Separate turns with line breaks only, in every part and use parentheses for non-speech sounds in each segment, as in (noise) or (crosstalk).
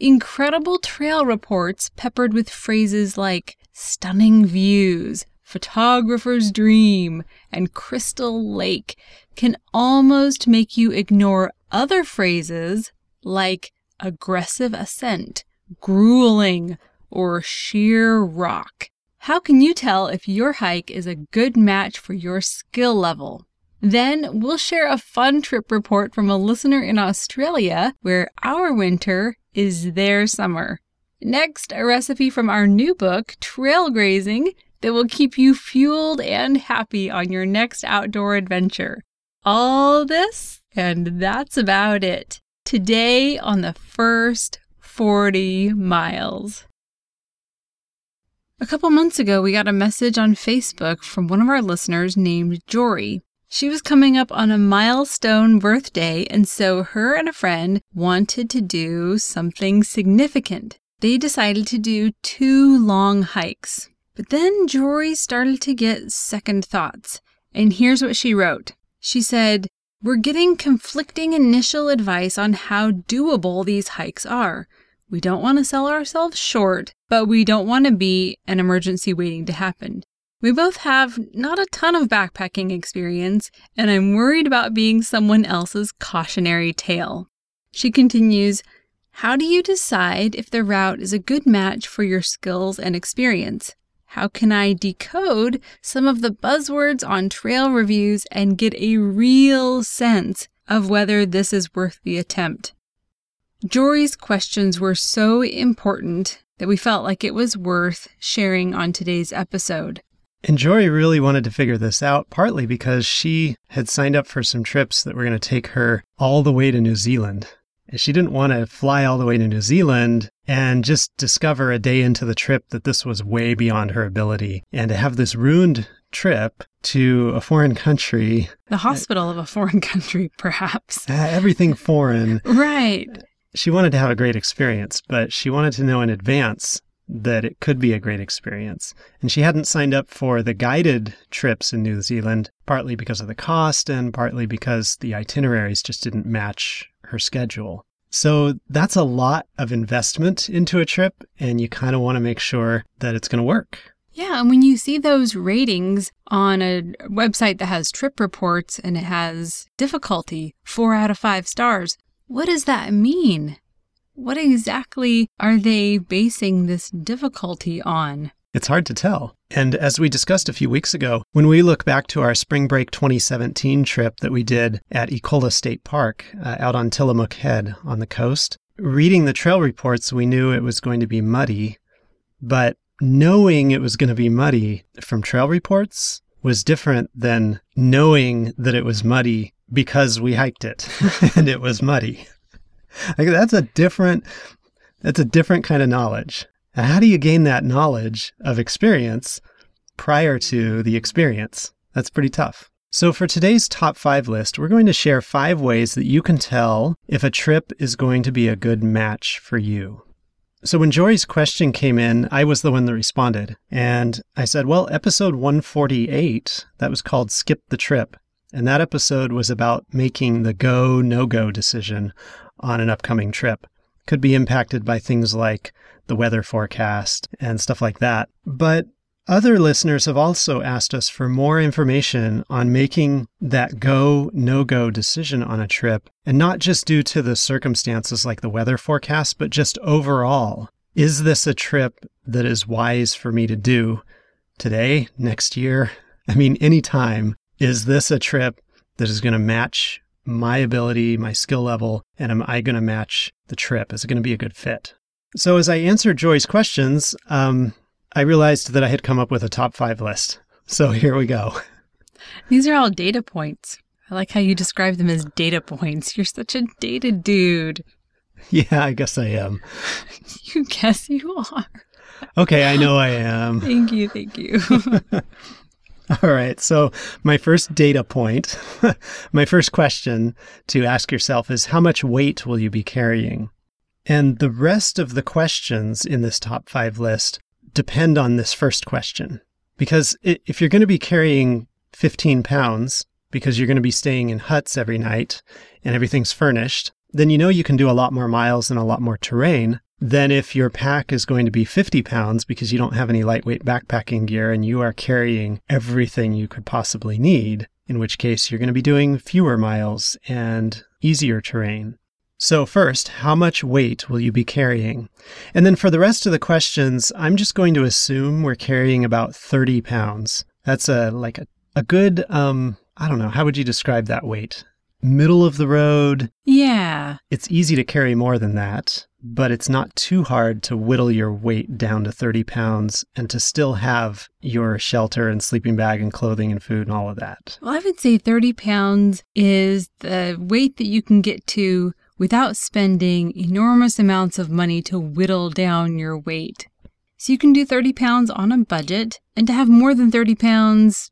incredible trail reports peppered with phrases like stunning views, photographer's dream, and crystal lake can almost make you ignore other phrases like aggressive ascent, grueling, or sheer rock. How can you tell if your hike is a good match for your skill level? Then we'll share a fun trip report from a listener in Australia where our winter is their summer. Next, a recipe from our new book, Trail Grazing, that will keep you fueled and happy on your next outdoor adventure. All this, and that's about it. Today on the first 40 miles. A couple months ago, we got a message on Facebook from one of our listeners named Jory. She was coming up on a milestone birthday, and so her and a friend wanted to do something significant. They decided to do two long hikes. But then Jory started to get second thoughts. And here's what she wrote She said, We're getting conflicting initial advice on how doable these hikes are. We don't want to sell ourselves short, but we don't want to be an emergency waiting to happen. We both have not a ton of backpacking experience, and I'm worried about being someone else's cautionary tale. She continues, How do you decide if the route is a good match for your skills and experience? How can I decode some of the buzzwords on trail reviews and get a real sense of whether this is worth the attempt? Jory's questions were so important that we felt like it was worth sharing on today's episode.
And Jory really wanted to figure this out, partly because she had signed up for some trips that were going to take her all the way to New Zealand. And she didn't want to fly all the way to New Zealand and just discover a day into the trip that this was way beyond her ability. And to have this ruined trip to a foreign country.
The hospital of a foreign (laughs) country, perhaps.
Uh, everything foreign.
right.
She wanted to have a great experience, but she wanted to know in advance that it could be a great experience. And she hadn't signed up for the guided trips in New Zealand, partly because of the cost and partly because the itineraries just didn't match her schedule. So that's a lot of investment into a trip, and you kind of want to make sure that it's going to work.
Yeah, and when you see those ratings on a website that has trip reports and it has difficulty, four out of five stars, what does that mean? What exactly are they basing this difficulty on?
It's hard to tell. And as we discussed a few weeks ago, when we look back to our spring break 2017 trip that we did at Ecola State Park uh, out on Tillamook Head on the coast, reading the trail reports, we knew it was going to be muddy. But knowing it was going to be muddy from trail reports was different than knowing that it was muddy because we hiked it (laughs) and it was muddy. Like that's a different that's a different kind of knowledge. How do you gain that knowledge of experience prior to the experience? That's pretty tough. So, for today's top five list, we're going to share five ways that you can tell if a trip is going to be a good match for you. So, when Jory's question came in, I was the one that responded. And I said, Well, episode 148, that was called Skip the Trip. And that episode was about making the go, no go decision on an upcoming trip. Could be impacted by things like the weather forecast and stuff like that. But other listeners have also asked us for more information on making that go, no go decision on a trip, and not just due to the circumstances like the weather forecast, but just overall. Is this a trip that is wise for me to do today, next year? I mean, anytime. Is this a trip that is going to match my ability, my skill level, and am I going to match the trip? Is it going to be a good fit? So, as I answered Jory's questions, um, I realized that I had come up with a top five list. So, (laughs) here we go.
These are all data points. I like how you describe them as data points. You're such a data dude.
Yeah, I guess I am. (laughs)
You guess you are.
Okay, I know I am.
Thank you. Thank you. (laughs) (laughs)
All right. So, my first data point, (laughs) my first question to ask yourself is how much weight will you be carrying? And the rest of the questions in this top five list depend on this first question. Because if you're going to be carrying 15 pounds, because you're going to be staying in huts every night and everything's furnished, then you know you can do a lot more miles and a lot more terrain than if your pack is going to be 50 pounds because you don't have any lightweight backpacking gear and you are carrying everything you could possibly need, in which case you're going to be doing fewer miles and easier terrain. So, first, how much weight will you be carrying? And then for the rest of the questions, I'm just going to assume we're carrying about 30 pounds. That's a like a, a good um I don't know, how would you describe that weight? Middle of the road.
Yeah.
It's easy to carry more than that, but it's not too hard to whittle your weight down to 30 pounds and to still have your shelter and sleeping bag and clothing and food and all of that.
Well, I would say 30 pounds is the weight that you can get to without spending enormous amounts of money to whittle down your weight. So you can do 30 pounds on a budget, and to have more than 30 pounds,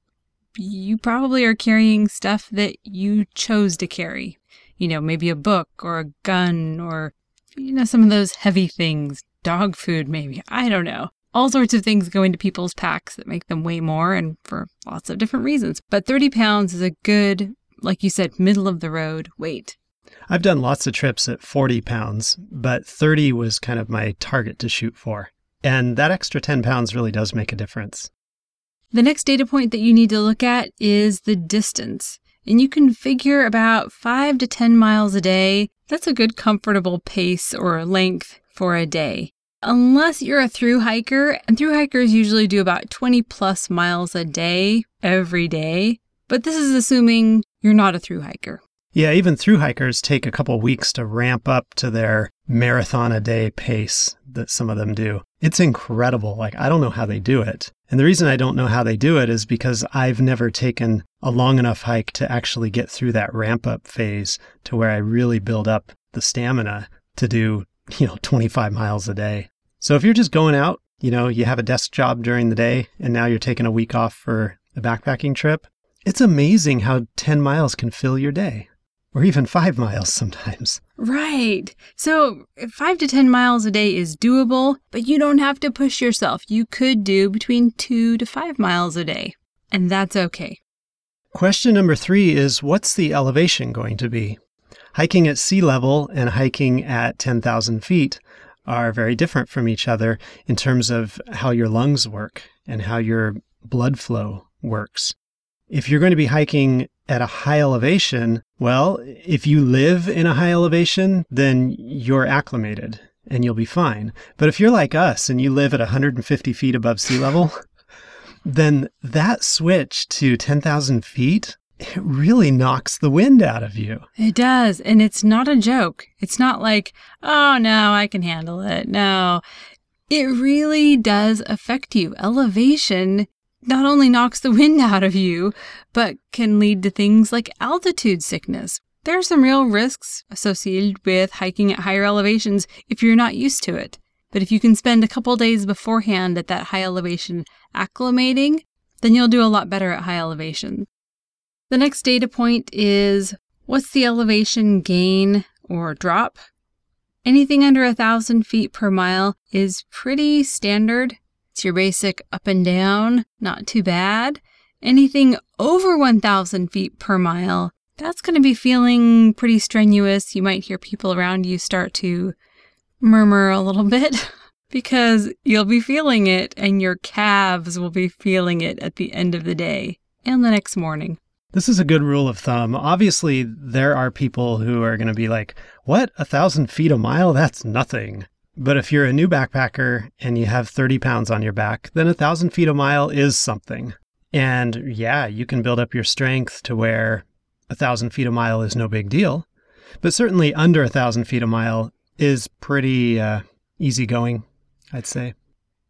you probably are carrying stuff that you chose to carry. You know, maybe a book or a gun or, you know, some of those heavy things, dog food, maybe. I don't know. All sorts of things go into people's packs that make them weigh more and for lots of different reasons. But 30 pounds is a good, like you said, middle of the road weight.
I've done lots of trips at 40 pounds, but 30 was kind of my target to shoot for. And that extra 10 pounds really does make a difference.
The next data point that you need to look at is the distance. And you can figure about 5 to 10 miles a day. That's a good comfortable pace or length for a day. Unless you're a through hiker, and through hikers usually do about 20 plus miles a day every day. But this is assuming you're not a through hiker.
Yeah, even through hikers take a couple weeks to ramp up to their marathon a day pace that some of them do. It's incredible. Like, I don't know how they do it. And the reason I don't know how they do it is because I've never taken a long enough hike to actually get through that ramp up phase to where I really build up the stamina to do, you know, 25 miles a day. So if you're just going out, you know, you have a desk job during the day and now you're taking a week off for a backpacking trip, it's amazing how 10 miles can fill your day or even five miles sometimes.
Right. So five to 10 miles a day is doable, but you don't have to push yourself. You could do between two to five miles a day, and that's okay.
Question number three is what's the elevation going to be? Hiking at sea level and hiking at 10,000 feet are very different from each other in terms of how your lungs work and how your blood flow works. If you're going to be hiking at a high elevation, well, if you live in a high elevation, then you're acclimated and you'll be fine. But if you're like us and you live at 150 feet above sea level, (laughs) then that switch to 10,000 feet it really knocks the wind out of you.
It does. And it's not a joke. It's not like, oh, no, I can handle it. No, it really does affect you. Elevation not only knocks the (laughs) wind out of you, but can lead to things like altitude sickness. There are some real risks associated with hiking at higher elevations if you're not used to it. But if you can spend a couple days beforehand at that high elevation acclimating, then you'll do a lot better at high elevation. The next data point is what's the elevation gain or drop? Anything under a thousand feet per mile is pretty standard it's your basic up and down, not too bad. Anything over 1,000 feet per mile, that's going to be feeling pretty strenuous. You might hear people around you start to murmur a little (laughs) bit because you'll be feeling it and your calves will be feeling it at the end of the day and the next morning.
This is a good rule of thumb. Obviously, there are people who are going to be like, What? A thousand feet a mile? That's nothing. But if you're a new backpacker and you have 30 pounds on your back, then a thousand feet a mile is something. And yeah, you can build up your strength to where a thousand feet a mile is no big deal. But certainly under a thousand feet a mile is pretty uh, easygoing, I'd say.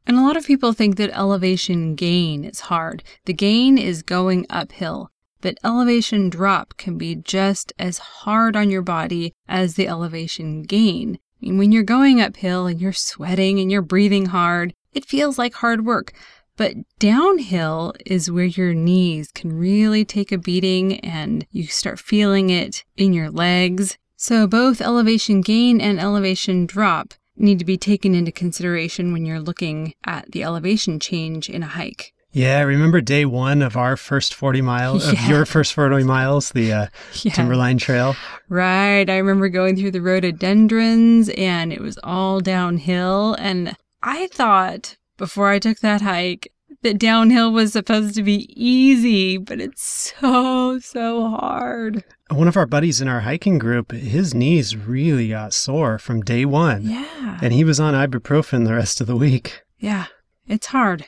And a lot of people think that elevation gain is hard. The gain is going uphill, but elevation drop can be just as hard on your body as the elevation gain. And when you're going uphill and you're sweating and you're breathing hard, it feels like hard work. But downhill is where your knees can really take a beating and you start feeling it in your legs. So both elevation gain and elevation drop need to be taken into consideration when you're looking at the elevation change in a hike.
Yeah, remember day one of our first 40 miles, yeah. of your first 40 miles, the uh, yeah. Timberline Trail?
Right. I remember going through the rhododendrons and it was all downhill. And I thought before I took that hike that downhill was supposed to be easy, but it's so, so hard.
One of our buddies in our hiking group, his knees really got sore from day one.
Yeah.
And he was on ibuprofen the rest of the week.
Yeah, it's hard.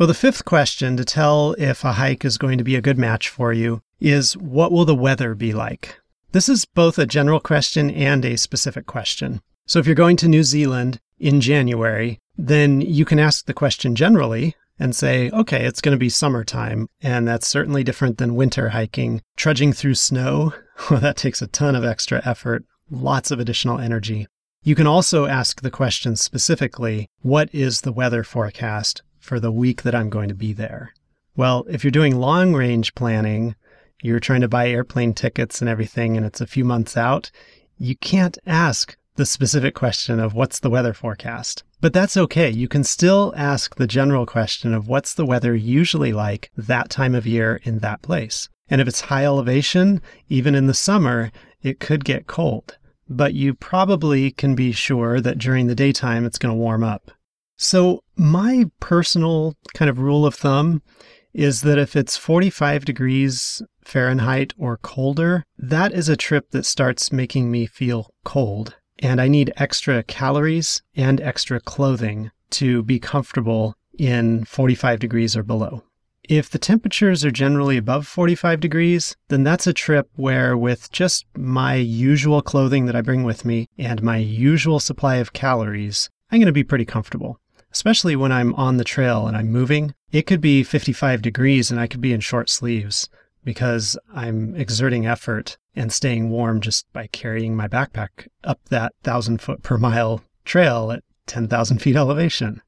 Well, the fifth question to tell if a hike is going to be a good match for you is what will the weather be like? This is both a general question and a specific question. So if you're going to New Zealand in January, then you can ask the question generally and say, okay, it's going to be summertime. And that's certainly different than winter hiking. Trudging through snow, (laughs) well, that takes a ton of extra effort, lots of additional energy. You can also ask the question specifically, what is the weather forecast for the week that I'm going to be there. Well, if you're doing long range planning, you're trying to buy airplane tickets and everything, and it's a few months out, you can't ask the specific question of what's the weather forecast. But that's okay. You can still ask the general question of what's the weather usually like that time of year in that place. And if it's high elevation, even in the summer, it could get cold. But you probably can be sure that during the daytime it's going to warm up. So, my personal kind of rule of thumb is that if it's 45 degrees Fahrenheit or colder, that is a trip that starts making me feel cold. And I need extra calories and extra clothing to be comfortable in 45 degrees or below. If the temperatures are generally above 45 degrees, then that's a trip where, with just my usual clothing that I bring with me and my usual supply of calories, I'm going to be pretty comfortable especially when I'm on the trail and I'm moving. It could be 55 degrees and I could be in short sleeves because I'm exerting effort and staying warm just by carrying my backpack up that thousand foot per mile trail at 10,000 feet elevation.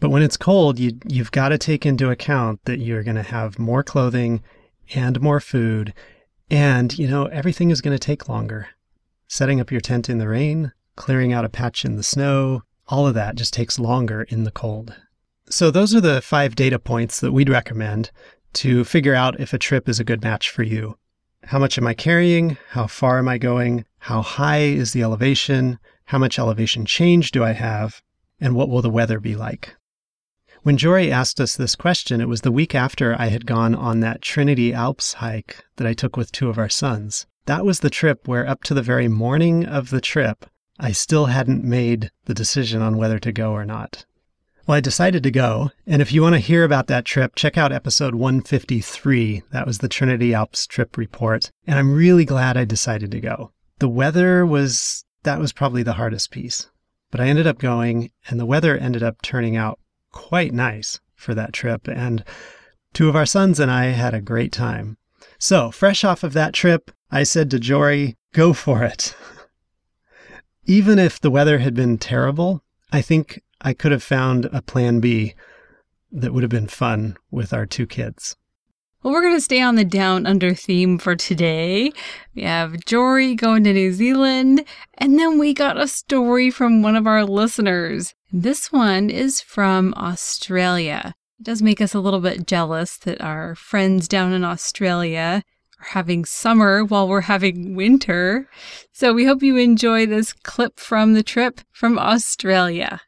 But when it's cold, you, you've got to take into account that you're going to have more clothing and more food. And, you know, everything is going to take longer. Setting up your tent in the rain, clearing out a patch in the snow, all of that just takes longer in the cold. So, those are the five data points that we'd recommend to figure out if a trip is a good match for you. How much am I carrying? How far am I going? How high is the elevation? How much elevation change do I have? And what will the weather be like? When Jory asked us this question, it was the week after I had gone on that Trinity Alps hike that I took with two of our sons. That was the trip where, up to the very morning of the trip, I still hadn't made the decision on whether to go or not. Well, I decided to go. And if you want to hear about that trip, check out episode 153. That was the Trinity Alps trip report. And I'm really glad I decided to go. The weather was, that was probably the hardest piece. But I ended up going, and the weather ended up turning out quite nice for that trip. And two of our sons and I had a great time. So, fresh off of that trip, I said to Jory, go for it. (laughs) even if the weather had been terrible, I think I could have found a plan B that would have been fun with our two kids.
Well, we're going to stay on the down under theme for today. We have Jory going to New Zealand, and then we got a story from one of our listeners. This one is from Australia. It does make us a little bit jealous that our friends down in Australia having summer while we're having winter. So we hope you enjoy this clip from the trip from Australia.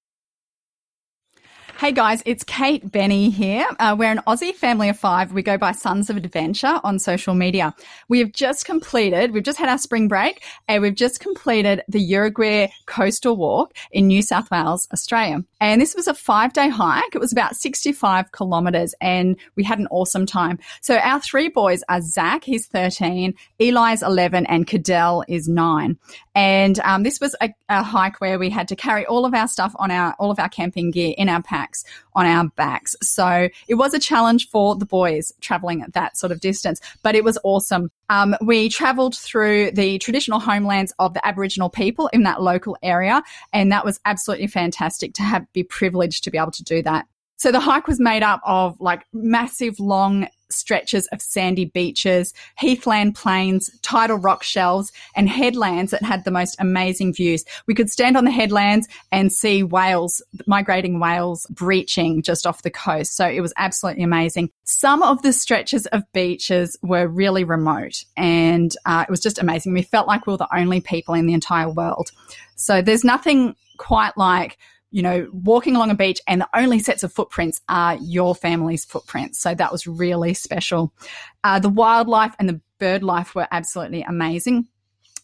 Hey guys, it's Kate Benny here. Uh, we're an Aussie family of five. We go by Sons of Adventure on social media. We have just completed, we've just had our spring break and we've just completed the Yuraygir Coastal Walk in New South Wales, Australia. And this was a five day hike. It was about 65 kilometers and we had an awesome time. So our three boys are Zach, he's 13, Eli's 11 and Cadell is nine. And um, this was a, a, hike where we had to carry all of our stuff on our all of our camping gear in our packs on our backs. So it was a challenge for the boys traveling that sort of distance, but it was awesome. Um, we travelled through the traditional homelands of the Aboriginal people in that local area, and that was absolutely fantastic to have be privileged to be able to do that. So the hike was made up of like massive long stretches of sandy beaches, heathland plains, tidal rock shelves, and headlands that had the most amazing views. We could stand on the headlands and see whales, migrating whales breaching just off the coast. So it was absolutely amazing. Some of the stretches of beaches were really remote and uh, it was just amazing. We felt like we were the only people in the entire world. So there's nothing quite like you know, walking along a beach and the only sets of footprints are your family's footprints. So that was really special. Uh, the wildlife and the bird life were absolutely amazing.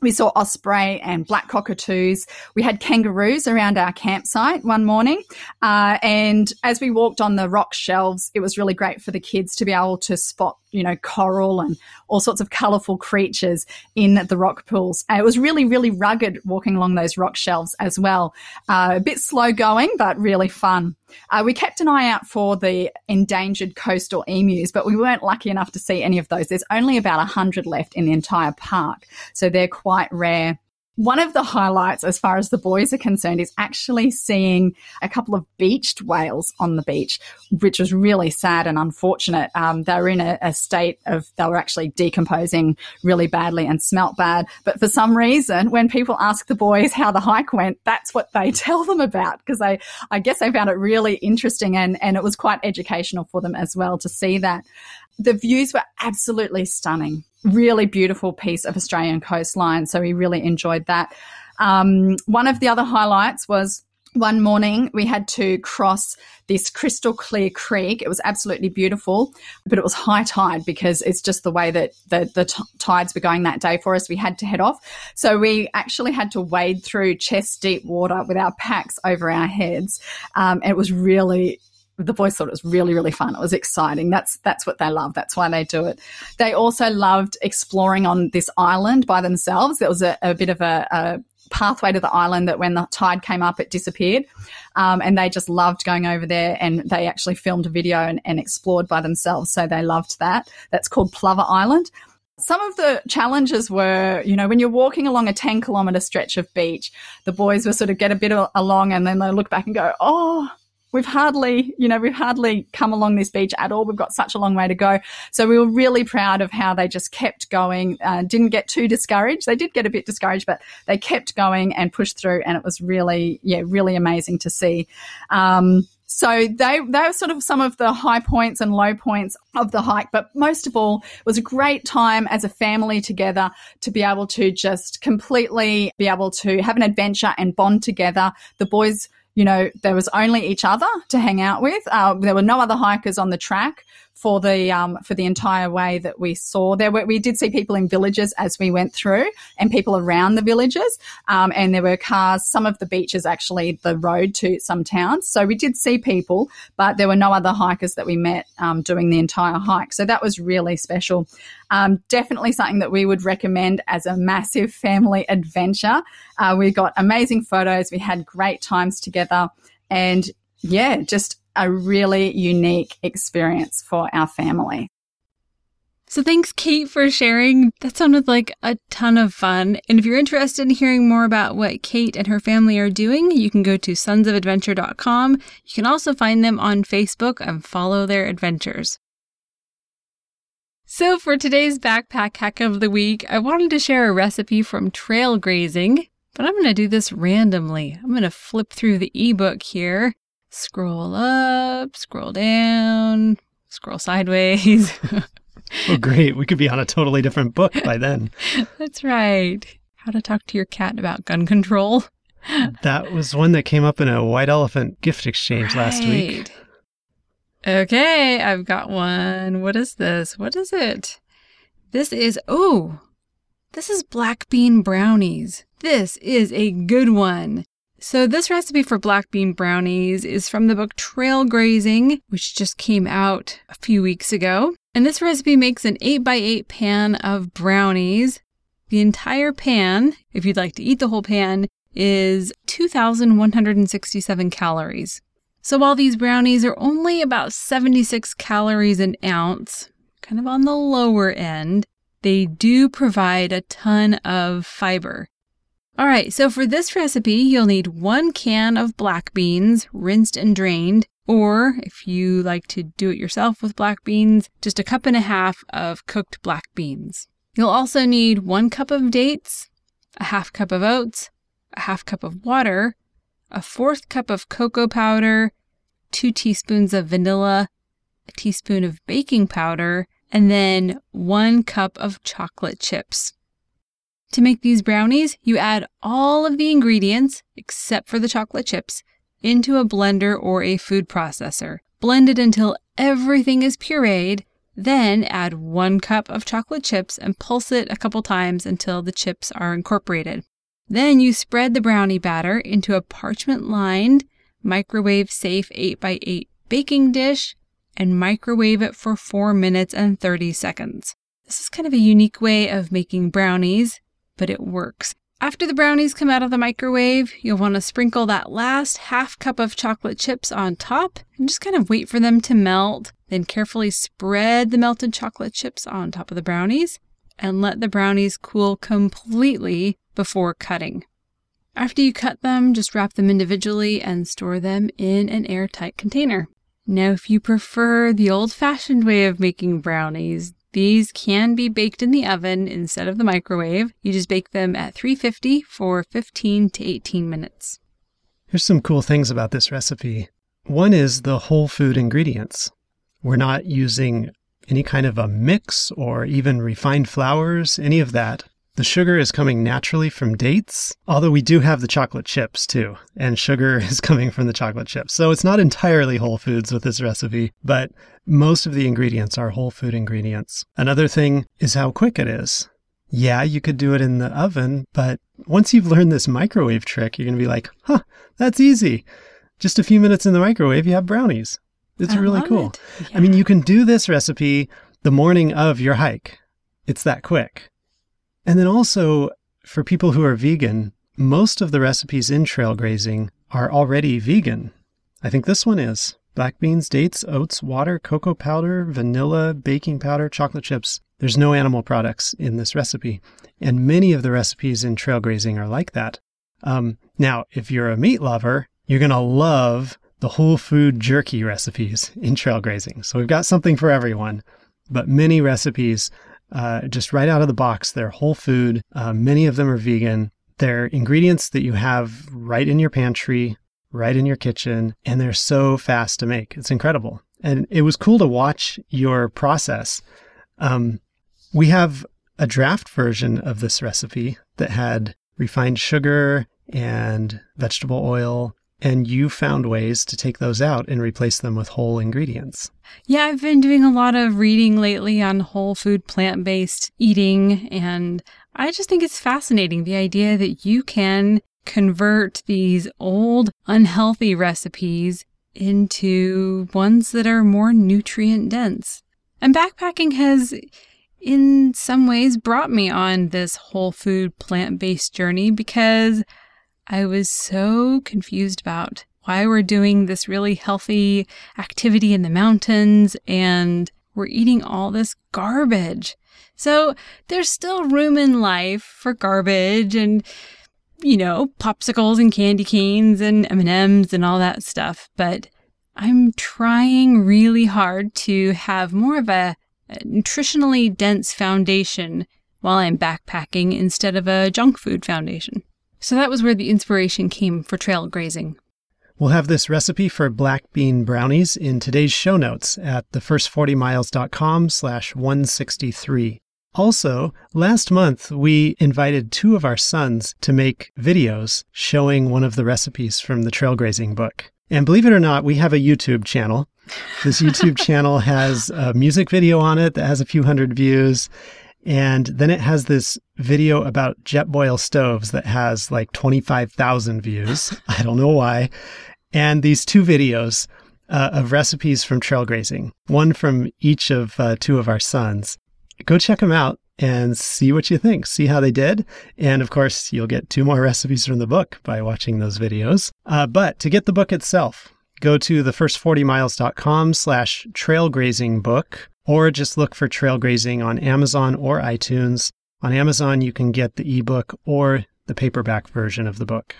We saw osprey and black cockatoos. We had kangaroos around our campsite one morning. Uh, and as we walked on the rock shelves, it was really great for the kids to be able to spot, you know, coral and all sorts of colorful creatures in the rock pools. And it was really, really rugged walking along those rock shelves as well. Uh, a bit slow going, but really fun. Uh, we kept an eye out for the endangered coastal emus, but we weren't lucky enough to see any of those. There's only about 100 left in the entire park, so they're quite rare. One of the highlights, as far as the boys are concerned, is actually seeing a couple of beached whales on the beach, which was really sad and unfortunate. Um, they were in a, a, state of, they were actually decomposing really badly and smelt bad. But for some reason, when people ask the boys how the hike went, that's what they (laughs) tell them about because they, I guess they found it really interesting and, and it was quite educational for them as well to see that. The views were absolutely stunning really beautiful piece of Australian coastline. So we really enjoyed that. Um, one of the other highlights was one morning we had to cross this crystal clear creek. It was absolutely beautiful, but it was high tide because it's just the way that the, the t- tides were going that day for us. We had to head off. So we actually had to wade through chest deep water with our packs over our heads. Um, it was really, the boys thought it was really really fun. It was exciting. That's that's what they love that's why they do it. They also loved exploring on this island by themselves. There was a, a bit of a, a, pathway to the island that when the tide came up it disappeared. Um, and they just loved going over there and they actually filmed a video and, and explored by themselves. So they loved that. That's called plover island. Some of the challenges were, you know, when you're walking along a 10 kilometer stretch of beach, the boys will sort of get a bit along and then they look back and go, oh, we've hardly, you know, we've hardly come along this beach at all. We've got such a long way to go. So we were really proud of how they just kept going, uh, didn't get too discouraged. They did get a bit discouraged, but they kept going and pushed through. And it was really, yeah, really amazing to see. Um, so they they were sort of some of the high points and low points of the hike, but most of all, it was a great time as a family together to be able to just completely be able to have an adventure and bond together. The boys you know, there was only each other to hang out with. Uh, there were no other hikers on the track for the um, for the entire way that we saw. There were, we did see people in villages as we went through, and people around the villages, um, and there were cars. Some of the beaches actually the road to some towns, so we did see people, but there were no other hikers that we met um, doing the entire hike. So that was really special. Um, definitely something that we would recommend as a massive family adventure. Uh, we got amazing photos. We had great times together, and yeah, just a really unique experience for our family.
So thanks, Kate, for sharing. That sounded like a ton of fun. And if you're interested in hearing more about what Kate and her family are doing, you can go to sonsofadventure.com. You can also find them on Facebook and follow their adventures. So for today's backpack hack of the week, I wanted to share a recipe from trail grazing, but I'm going to do this randomly. I'm going to flip through the ebook here scroll up, scroll down, scroll sideways. (laughs)
oh, great. We could be on a totally different book by then.
That's right. How to talk to your cat about gun control. (laughs)
That was one that came up in a white elephant gift exchange right. last week.
Okay, I've got one. What is this? What is it? This is, oh, this is black bean brownies. This is a good one. So, this recipe for black bean brownies is from the book Trail Grazing, which just came out a few weeks ago. And this recipe makes an 8x8 pan of brownies. The entire pan, if you'd like to eat the whole pan, is 2,167 calories. So while these brownies are only about 76 calories an ounce, kind of on the lower end, they do provide a ton of fiber. All right, so for this recipe, you'll need one can of black beans, rinsed and drained, or if you like to do it yourself with black beans, just a cup and a half of cooked black beans. You'll also need one cup of dates, a half cup of oats, a half cup of water, a fourth cup of cocoa powder, two teaspoons of vanilla, a teaspoon of baking powder, and then one cup of chocolate chips. To make these brownies, you add all of the ingredients, except for the chocolate chips, into a blender or a food processor. Blend it until everything is pureed, then add one cup of chocolate chips and pulse it a couple times until the chips are incorporated. Then you spread the brownie batter into a parchment lined, microwave safe 8x8 baking dish and microwave it for 4 minutes and 30 seconds. This is kind of a unique way of making brownies, but it works. After the brownies come out of the microwave, you'll want to sprinkle that last half cup of chocolate chips on top and just kind of wait for them to melt. Then carefully spread the melted chocolate chips on top of the brownies and let the brownies cool completely before cutting. After you cut them, just wrap them individually and store them in an airtight container. Now, if you prefer the old fashioned way of making brownies, these can be baked in the oven instead of the microwave. You just bake them at 350 for 15 to 18 minutes.
Here's some cool things about this recipe. One is the whole food ingredients. We're not using any kind of a mix or even refined flours, any of that. The sugar is coming naturally from dates, although we do have the chocolate chips too, and sugar (laughs) is coming from the chocolate chips. So it's not entirely whole foods with this recipe, but most of the ingredients are whole food ingredients. Another thing is how quick it is. Yeah, you could do it in the oven, but once you've learned this microwave trick, you're going to be like, huh, that's easy. Just a few minutes in the microwave, you have brownies. It's
I
really cool.
it.
I mean, you can do this recipe the morning of your hike. It's that quick. And then also, for people who are vegan, most of the recipes in trail grazing are already vegan. I think this one is black beans, dates, oats, water, cocoa powder, vanilla, baking powder, chocolate chips. There's no animal products in this recipe. And many of the recipes in trail grazing are like that. Um, now, if you're a meat lover, you're going to love the whole food jerky recipes in trail grazing. So we've got something for everyone, but many recipes uh, just right out of the box. They're whole food. Uh, many of them are vegan. They're ingredients that you have right in your pantry, right in your kitchen, and they're so fast to make. It's incredible. And it was cool to watch your process. Um, we have a draft version of this recipe that had refined sugar and vegetable oil and you found ways to take those out and replace them with whole ingredients.
Yeah, I've been doing a lot of reading lately on whole food, plant based eating, and I just think it's fascinating the idea that you can convert these old, unhealthy recipes into ones that are more nutrient dense. And backpacking has, in some ways, brought me on this whole food, plant based journey because I was so confused about why we're doing this really healthy activity in the mountains and we're eating all this garbage. So there's still room in life for garbage and you know, popsicles and candy canes and M&Ms and all that stuff, but I'm trying really hard to have more of a, nutritionally dense foundation while I'm backpacking instead of a junk food foundation. So that was where the inspiration came for trail grazing.
We'll have this recipe for black bean brownies in today's show notes at thefirst40miles.com slash 163. Also, last month we invited two of our sons to make videos showing one of the recipes from the trail grazing book. And believe it or not, we have a YouTube channel. This (laughs) YouTube channel has a music video on it that has a few hundred views. And then it has this video about Jetboil stoves that has like 25,000 views. (laughs) I don't know why. And these two videos uh, of recipes from trail grazing, one from each of uh, two of our sons. Go check them out and see what you think. See how they did. And of course, you'll get two more recipes from the book by watching those videos. Uh, but to get the book itself, go to thefirst40miles.com slash trailgrazing book or just look for trail grazing on Amazon or iTunes. On Amazon, you can get the ebook or the paperback version of the book.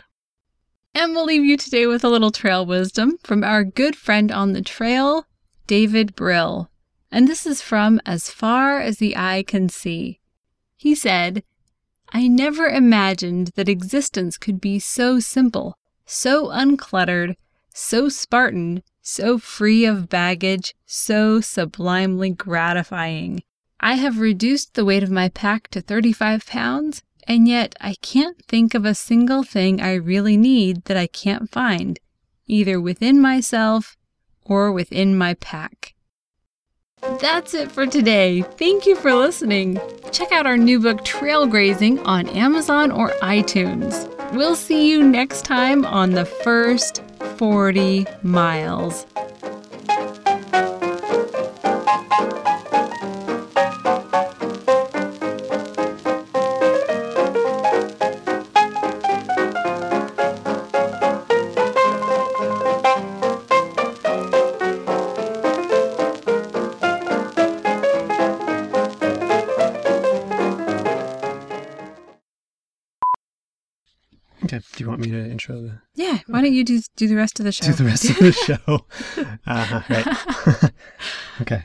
And we'll leave you today with a little trail wisdom from our good friend on the trail, David Brill. And this is from As Far as the Eye Can See. He said, I never imagined that existence could be so simple, so uncluttered, so Spartan, so free of baggage, so sublimely gratifying. I have reduced the weight of my pack to 35 pounds, and yet I can't think of a single thing I really need that I can't find, either within myself or within my pack. That's it for today. Thank you for listening. Check out our new book, Trail Grazing, on Amazon or iTunes. We'll see you next time on the first 40 miles.
Do, the
rest of the show?
do the rest of the show? (laughs) Uh, right. (laughs) okay.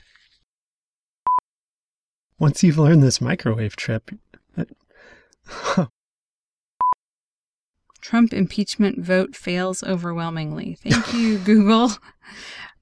Once you've learned this microwave trip,
Trump impeachment vote fails overwhelmingly. Thank you, Google. (laughs)